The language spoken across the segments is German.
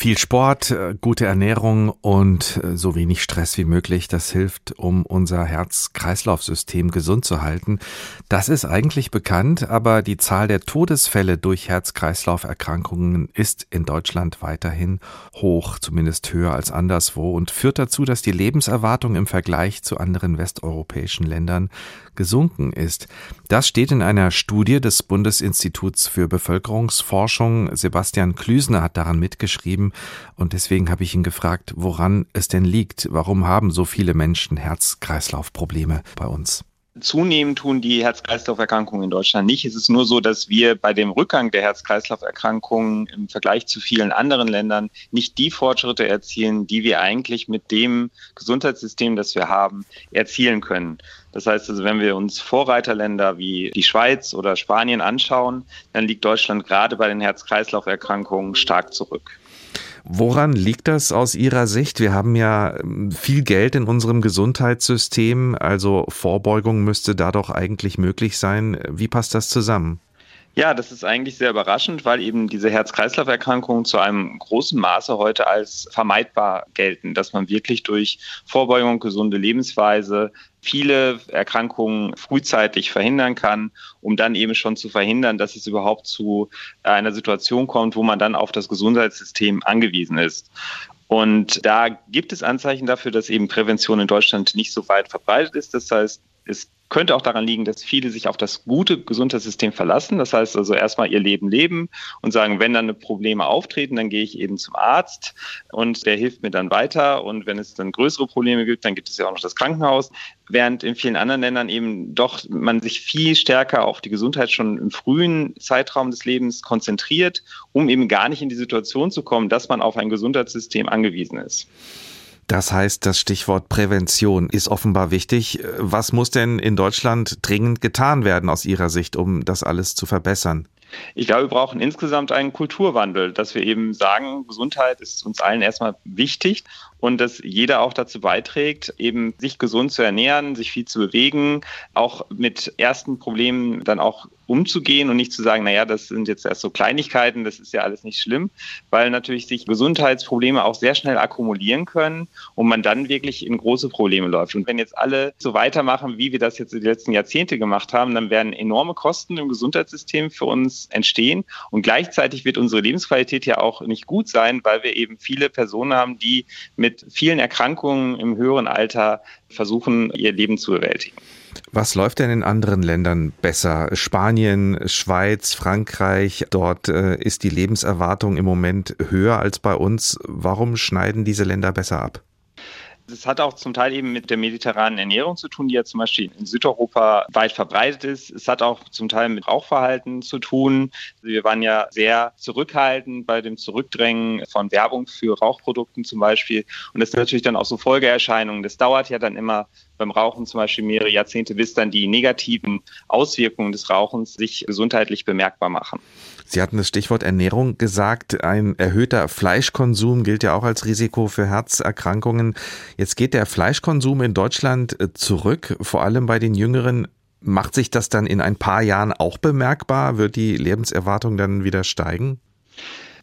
Viel Sport, äh, gute Ernährung und äh, so wenig Stress wie möglich, das hilft, um unser Herz-Kreislauf-System gesund zu halten. Das ist eigentlich bekannt, aber die Zahl der Todesfälle durch Herz-Kreislauf-Erkrankungen ist in Deutschland weiterhin hoch, zumindest höher als anderswo und führt dazu, dass die Lebenserwartung im Vergleich zu anderen westeuropäischen Ländern gesunken ist. Das steht in einer Studie des Bundesinstituts für Bevölkerungsforschung. Sebastian Klüsner hat daran mitgeschrieben und deswegen habe ich ihn gefragt, woran es denn liegt. Warum haben so viele Menschen Herz-Kreislauf-Probleme bei uns? Zunehmend tun die Herz-Kreislauf-Erkrankungen in Deutschland nicht. Es ist nur so, dass wir bei dem Rückgang der Herz-Kreislauf-Erkrankungen im Vergleich zu vielen anderen Ländern nicht die Fortschritte erzielen, die wir eigentlich mit dem Gesundheitssystem, das wir haben, erzielen können. Das heißt also, wenn wir uns Vorreiterländer wie die Schweiz oder Spanien anschauen, dann liegt Deutschland gerade bei den Herz-Kreislauf-Erkrankungen stark zurück. Woran liegt das aus Ihrer Sicht? Wir haben ja ähm, viel Geld in unserem Gesundheitssystem, also Vorbeugung müsste da doch eigentlich möglich sein. Wie passt das zusammen? Ja, das ist eigentlich sehr überraschend, weil eben diese Herz-Kreislauf-Erkrankungen zu einem großen Maße heute als vermeidbar gelten, dass man wirklich durch Vorbeugung, gesunde Lebensweise viele Erkrankungen frühzeitig verhindern kann, um dann eben schon zu verhindern, dass es überhaupt zu einer Situation kommt, wo man dann auf das Gesundheitssystem angewiesen ist. Und da gibt es Anzeichen dafür, dass eben Prävention in Deutschland nicht so weit verbreitet ist. Das heißt, es könnte auch daran liegen, dass viele sich auf das gute Gesundheitssystem verlassen. Das heißt also erstmal ihr Leben leben und sagen, wenn dann Probleme auftreten, dann gehe ich eben zum Arzt und der hilft mir dann weiter. Und wenn es dann größere Probleme gibt, dann gibt es ja auch noch das Krankenhaus. Während in vielen anderen Ländern eben doch man sich viel stärker auf die Gesundheit schon im frühen Zeitraum des Lebens konzentriert, um eben gar nicht in die Situation zu kommen, dass man auf ein Gesundheitssystem angewiesen ist. Das heißt, das Stichwort Prävention ist offenbar wichtig. Was muss denn in Deutschland dringend getan werden aus Ihrer Sicht, um das alles zu verbessern? Ich glaube, wir brauchen insgesamt einen Kulturwandel, dass wir eben sagen, Gesundheit ist uns allen erstmal wichtig und dass jeder auch dazu beiträgt, eben sich gesund zu ernähren, sich viel zu bewegen, auch mit ersten Problemen dann auch umzugehen und nicht zu sagen, naja, das sind jetzt erst so Kleinigkeiten, das ist ja alles nicht schlimm, weil natürlich sich Gesundheitsprobleme auch sehr schnell akkumulieren können und man dann wirklich in große Probleme läuft. Und wenn jetzt alle so weitermachen, wie wir das jetzt die letzten Jahrzehnte gemacht haben, dann werden enorme Kosten im Gesundheitssystem für uns entstehen und gleichzeitig wird unsere Lebensqualität ja auch nicht gut sein, weil wir eben viele Personen haben, die mit vielen Erkrankungen im höheren Alter versuchen, ihr Leben zu bewältigen. Was läuft denn in anderen Ländern besser? Spanien, Schweiz, Frankreich, dort äh, ist die Lebenserwartung im Moment höher als bei uns. Warum schneiden diese Länder besser ab? Das hat auch zum Teil eben mit der mediterranen Ernährung zu tun, die ja zum Beispiel in Südeuropa weit verbreitet ist. Es hat auch zum Teil mit Rauchverhalten zu tun. Wir waren ja sehr zurückhaltend bei dem Zurückdrängen von Werbung für Rauchprodukten zum Beispiel. Und das sind natürlich dann auch so Folgeerscheinungen. Das dauert ja dann immer beim Rauchen zum Beispiel mehrere Jahrzehnte, bis dann die negativen Auswirkungen des Rauchens sich gesundheitlich bemerkbar machen. Sie hatten das Stichwort Ernährung gesagt. Ein erhöhter Fleischkonsum gilt ja auch als Risiko für Herzerkrankungen. Jetzt geht der Fleischkonsum in Deutschland äh, zurück, vor allem bei den Jüngeren. Macht sich das dann in ein paar Jahren auch bemerkbar? Wird die Lebenserwartung dann wieder steigen?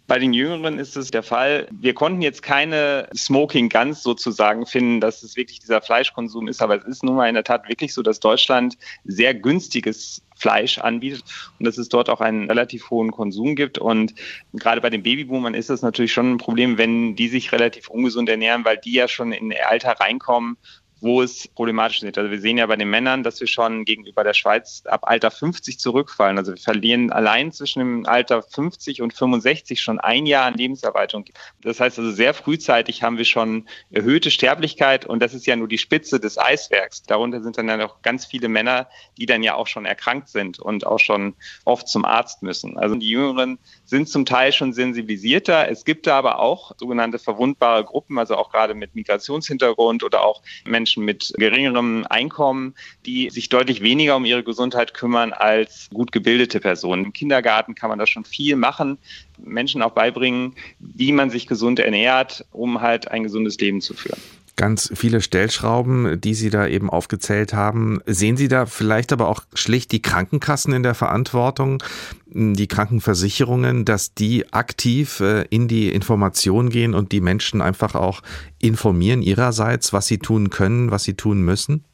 Bei den Jüngeren ist es der Fall. Wir konnten jetzt keine Smoking Guns sozusagen finden, dass es wirklich dieser Fleischkonsum ist, aber es ist nun mal in der Tat wirklich so, dass Deutschland sehr günstiges Fleisch anbietet und dass es dort auch einen relativ hohen Konsum gibt. Und gerade bei den Babyboomern ist das natürlich schon ein Problem, wenn die sich relativ ungesund ernähren, weil die ja schon in Alter reinkommen, wo es problematisch ist. Also wir sehen ja bei den Männern, dass wir schon gegenüber der Schweiz ab Alter 50 zurückfallen. Also wir verlieren allein zwischen dem Alter 50 und 65 schon ein Jahr an Lebenserwartung. Das heißt also sehr frühzeitig haben wir schon erhöhte Sterblichkeit und das ist ja nur die Spitze des Eisbergs. Darunter sind dann ja noch ganz viele Männer, die dann ja auch schon erkrankt sind und auch schon oft zum Arzt müssen. Also die Jüngeren sind zum Teil schon sensibilisierter. Es gibt da aber auch sogenannte verwundbare Gruppen, also auch gerade mit Migrationshintergrund oder auch Menschen, Menschen mit geringerem Einkommen, die sich deutlich weniger um ihre Gesundheit kümmern als gut gebildete Personen. Im Kindergarten kann man da schon viel machen, Menschen auch beibringen, wie man sich gesund ernährt, um halt ein gesundes Leben zu führen. Ganz viele Stellschrauben, die Sie da eben aufgezählt haben. Sehen Sie da vielleicht aber auch schlicht die Krankenkassen in der Verantwortung, die Krankenversicherungen, dass die aktiv äh, in die Information gehen und die Menschen einfach auch informieren ihrerseits, was sie tun können, was sie tun müssen?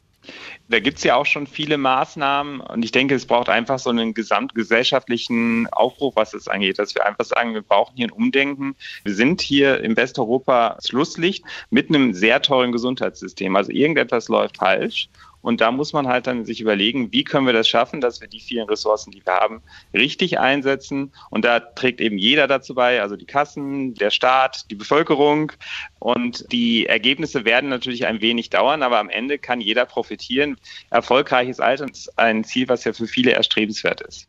Da gibt es ja auch schon viele Maßnahmen und ich denke, es braucht einfach so einen gesamtgesellschaftlichen Aufbruch, was es angeht, dass wir einfach sagen, wir brauchen hier ein Umdenken. Wir sind hier im Westeuropa Schlusslicht mit einem sehr teuren Gesundheitssystem. Also irgendetwas läuft falsch und da muss man halt dann sich überlegen, wie können wir das schaffen, dass wir die vielen Ressourcen, die wir haben, richtig einsetzen. Und da trägt eben jeder dazu bei, also die Kassen, der Staat, die Bevölkerung. Und die Ergebnisse werden natürlich ein wenig dauern, aber am Ende kann jeder profitieren. Erfolgreiches Alter ist ein Ziel, was ja für viele erstrebenswert ist.